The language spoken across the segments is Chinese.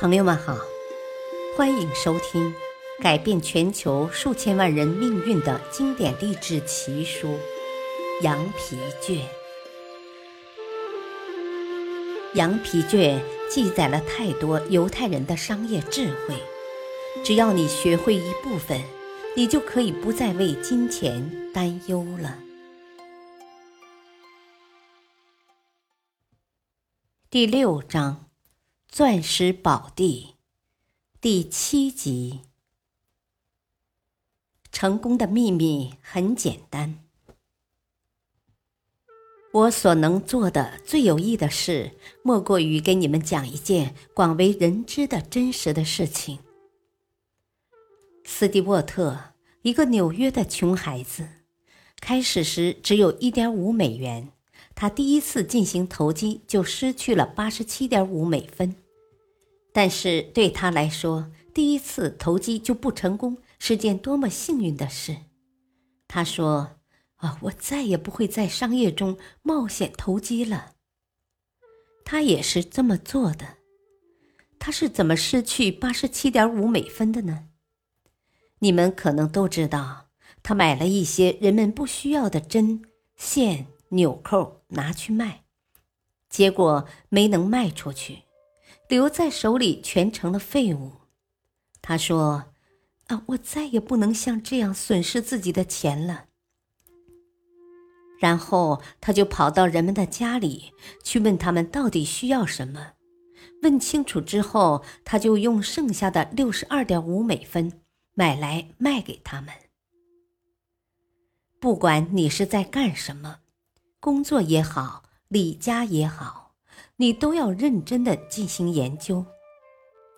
朋友们好，欢迎收听改变全球数千万人命运的经典励志奇书《羊皮卷》。《羊皮卷》记载了太多犹太人的商业智慧，只要你学会一部分，你就可以不再为金钱担忧了。第六章。钻石宝地，第七集。成功的秘密很简单。我所能做的最有益的事，莫过于给你们讲一件广为人知的真实的事情。斯蒂沃特，一个纽约的穷孩子，开始时只有一点五美元。他第一次进行投机就失去了八十七点五美分，但是对他来说，第一次投机就不成功是件多么幸运的事。他说：“啊，我再也不会在商业中冒险投机了。”他也是这么做的。他是怎么失去八十七点五美分的呢？你们可能都知道，他买了一些人们不需要的针线。纽扣拿去卖，结果没能卖出去，留在手里全成了废物。他说：“啊，我再也不能像这样损失自己的钱了。”然后他就跑到人们的家里去问他们到底需要什么。问清楚之后，他就用剩下的六十二点五美分买来卖给他们。不管你是在干什么。工作也好，理家也好，你都要认真的进行研究。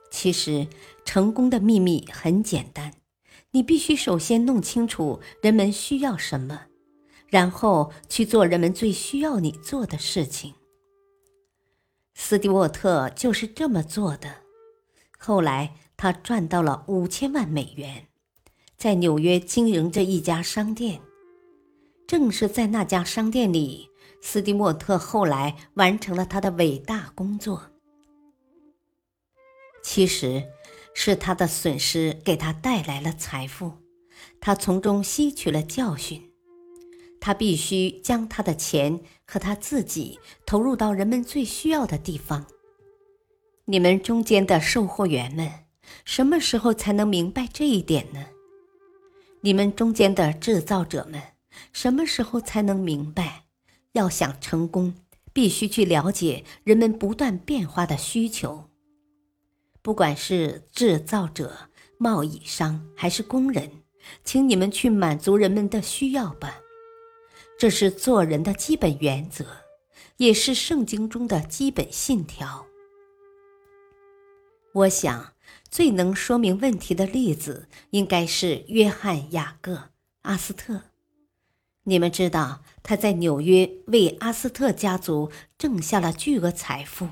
其实，成功的秘密很简单，你必须首先弄清楚人们需要什么，然后去做人们最需要你做的事情。斯蒂沃特就是这么做的。后来，他赚到了五千万美元，在纽约经营着一家商店。正是在那家商店里，斯蒂莫特后来完成了他的伟大工作。其实，是他的损失给他带来了财富，他从中吸取了教训。他必须将他的钱和他自己投入到人们最需要的地方。你们中间的售货员们，什么时候才能明白这一点呢？你们中间的制造者们。什么时候才能明白？要想成功，必须去了解人们不断变化的需求。不管是制造者、贸易商还是工人，请你们去满足人们的需要吧。这是做人的基本原则，也是圣经中的基本信条。我想，最能说明问题的例子，应该是约翰·雅各·阿斯特。你们知道他在纽约为阿斯特家族挣下了巨额财富，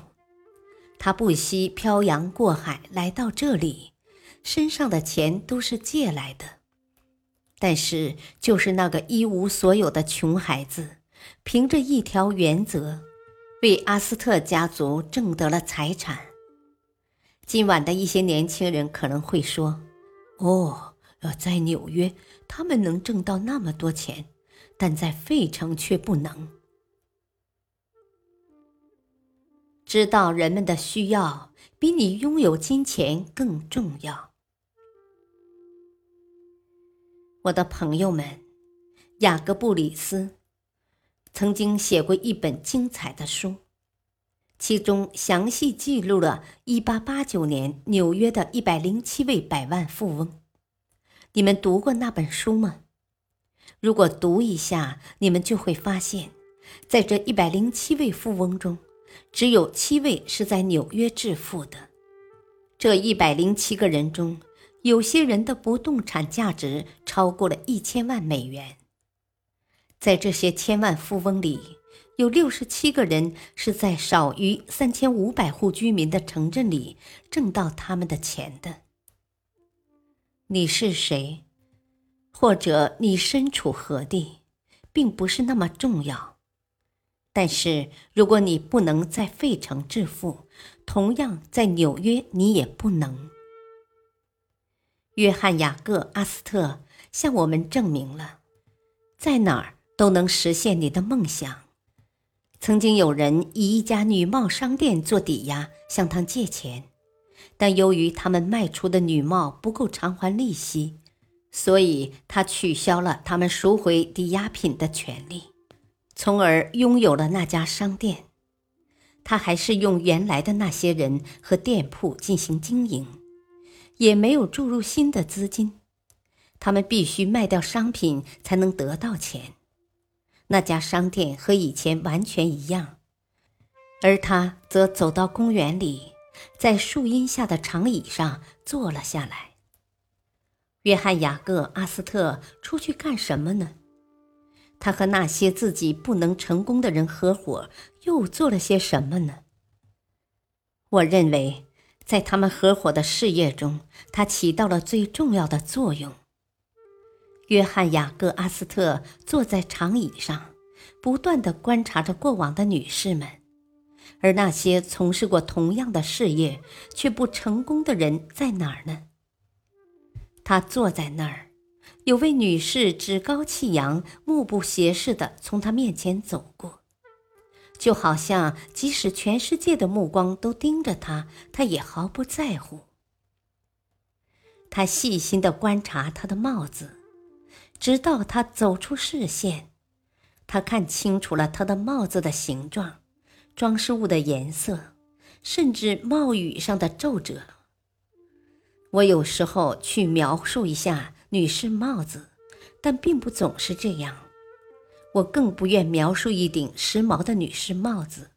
他不惜漂洋过海来到这里，身上的钱都是借来的。但是，就是那个一无所有的穷孩子，凭着一条原则，为阿斯特家族挣得了财产。今晚的一些年轻人可能会说：“哦，在纽约，他们能挣到那么多钱。”但在费城却不能。知道人们的需要，比你拥有金钱更重要。我的朋友们，雅各布里斯曾经写过一本精彩的书，其中详细记录了1889年纽约的一百零七位百万富翁。你们读过那本书吗？如果读一下，你们就会发现，在这一百零七位富翁中，只有七位是在纽约致富的。这一百零七个人中，有些人的不动产价值超过了一千万美元。在这些千万富翁里，有六十七个人是在少于三千五百户居民的城镇里挣到他们的钱的。你是谁？或者你身处何地，并不是那么重要。但是如果你不能在费城致富，同样在纽约你也不能。约翰·雅各·阿斯特向我们证明了，在哪儿都能实现你的梦想。曾经有人以一家女帽商店做抵押向他借钱，但由于他们卖出的女帽不够偿还利息，所以他取消了他们赎回抵押品的权利。从而拥有了那家商店，他还是用原来的那些人和店铺进行经营，也没有注入新的资金。他们必须卖掉商品才能得到钱。那家商店和以前完全一样，而他则走到公园里，在树荫下的长椅上坐了下来。约翰·雅各·阿斯特出去干什么呢？他和那些自己不能成功的人合伙，又做了些什么呢？我认为，在他们合伙的事业中，他起到了最重要的作用。约翰·雅各·阿斯特坐在长椅上，不断的观察着过往的女士们，而那些从事过同样的事业却不成功的人在哪儿呢？他坐在那儿。有位女士趾高气扬、目不斜视地从他面前走过，就好像即使全世界的目光都盯着他，他也毫不在乎。他细心地观察他的帽子，直到他走出视线，他看清楚了他的帽子的形状、装饰物的颜色，甚至帽羽上的皱褶。我有时候去描述一下。女士帽子，但并不总是这样。我更不愿描述一顶时髦的女士帽子。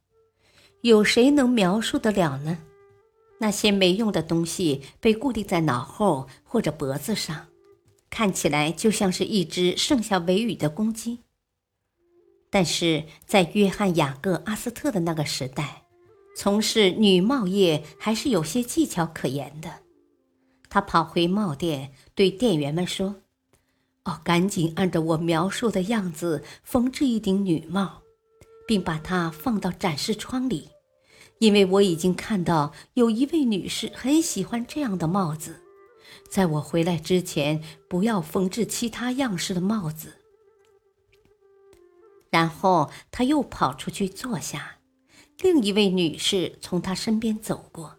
有谁能描述得了呢？那些没用的东西被固定在脑后或者脖子上，看起来就像是一只剩下尾羽的公鸡。但是在约翰·雅各·阿斯特的那个时代，从事女帽业还是有些技巧可言的。他跑回帽店，对店员们说：“哦，赶紧按照我描述的样子缝制一顶女帽，并把它放到展示窗里，因为我已经看到有一位女士很喜欢这样的帽子。在我回来之前，不要缝制其他样式的帽子。”然后他又跑出去坐下，另一位女士从他身边走过。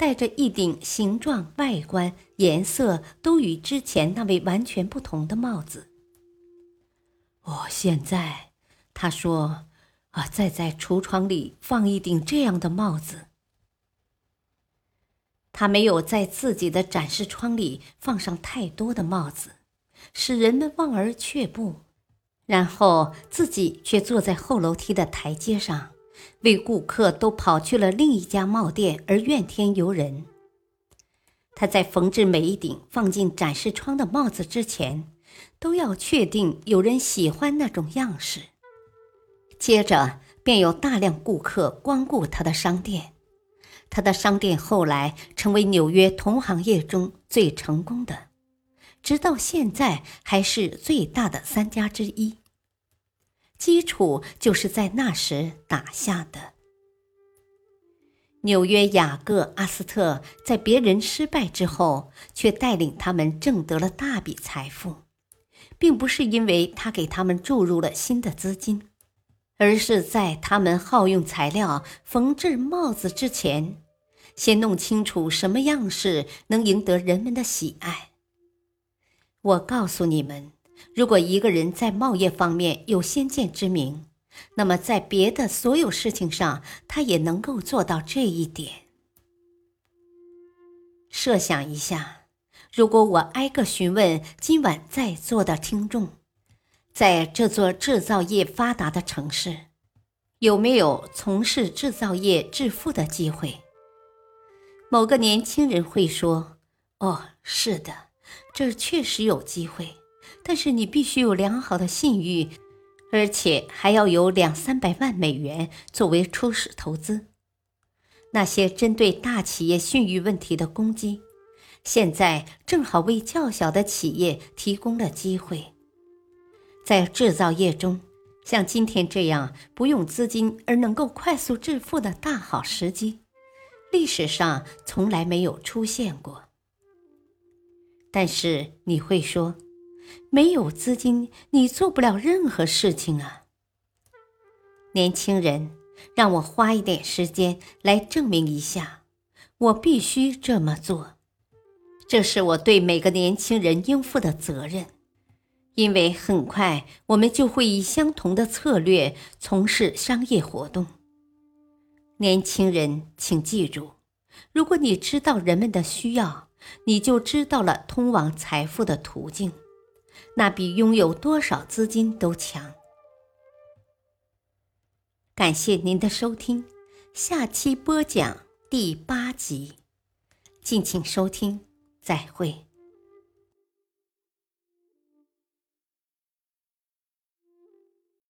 戴着一顶形状、外观、颜色都与之前那位完全不同的帽子。哦，现在，他说：“啊，再在橱窗里放一顶这样的帽子。”他没有在自己的展示窗里放上太多的帽子，使人们望而却步，然后自己却坐在后楼梯的台阶上。为顾客都跑去了另一家帽店而怨天尤人。他在缝制每一顶放进展示窗的帽子之前，都要确定有人喜欢那种样式。接着便有大量顾客光顾他的商店。他的商店后来成为纽约同行业中最成功的，直到现在还是最大的三家之一。基础就是在那时打下的。纽约雅各阿斯特在别人失败之后，却带领他们挣得了大笔财富，并不是因为他给他们注入了新的资金，而是在他们耗用材料缝制帽子之前，先弄清楚什么样式能赢得人们的喜爱。我告诉你们。如果一个人在贸易方面有先见之明，那么在别的所有事情上，他也能够做到这一点。设想一下，如果我挨个询问今晚在座的听众，在这座制造业发达的城市，有没有从事制造业致富的机会？某个年轻人会说：“哦，是的，这确实有机会。”但是你必须有良好的信誉，而且还要有两三百万美元作为初始投资。那些针对大企业信誉问题的攻击，现在正好为较小的企业提供了机会。在制造业中，像今天这样不用资金而能够快速致富的大好时机，历史上从来没有出现过。但是你会说，没有资金，你做不了任何事情啊。年轻人，让我花一点时间来证明一下，我必须这么做，这是我对每个年轻人应负的责任。因为很快我们就会以相同的策略从事商业活动。年轻人，请记住，如果你知道人们的需要，你就知道了通往财富的途径，那比拥有多少资金都强。感谢您的收听，下期播讲第八集，敬请收听，再会。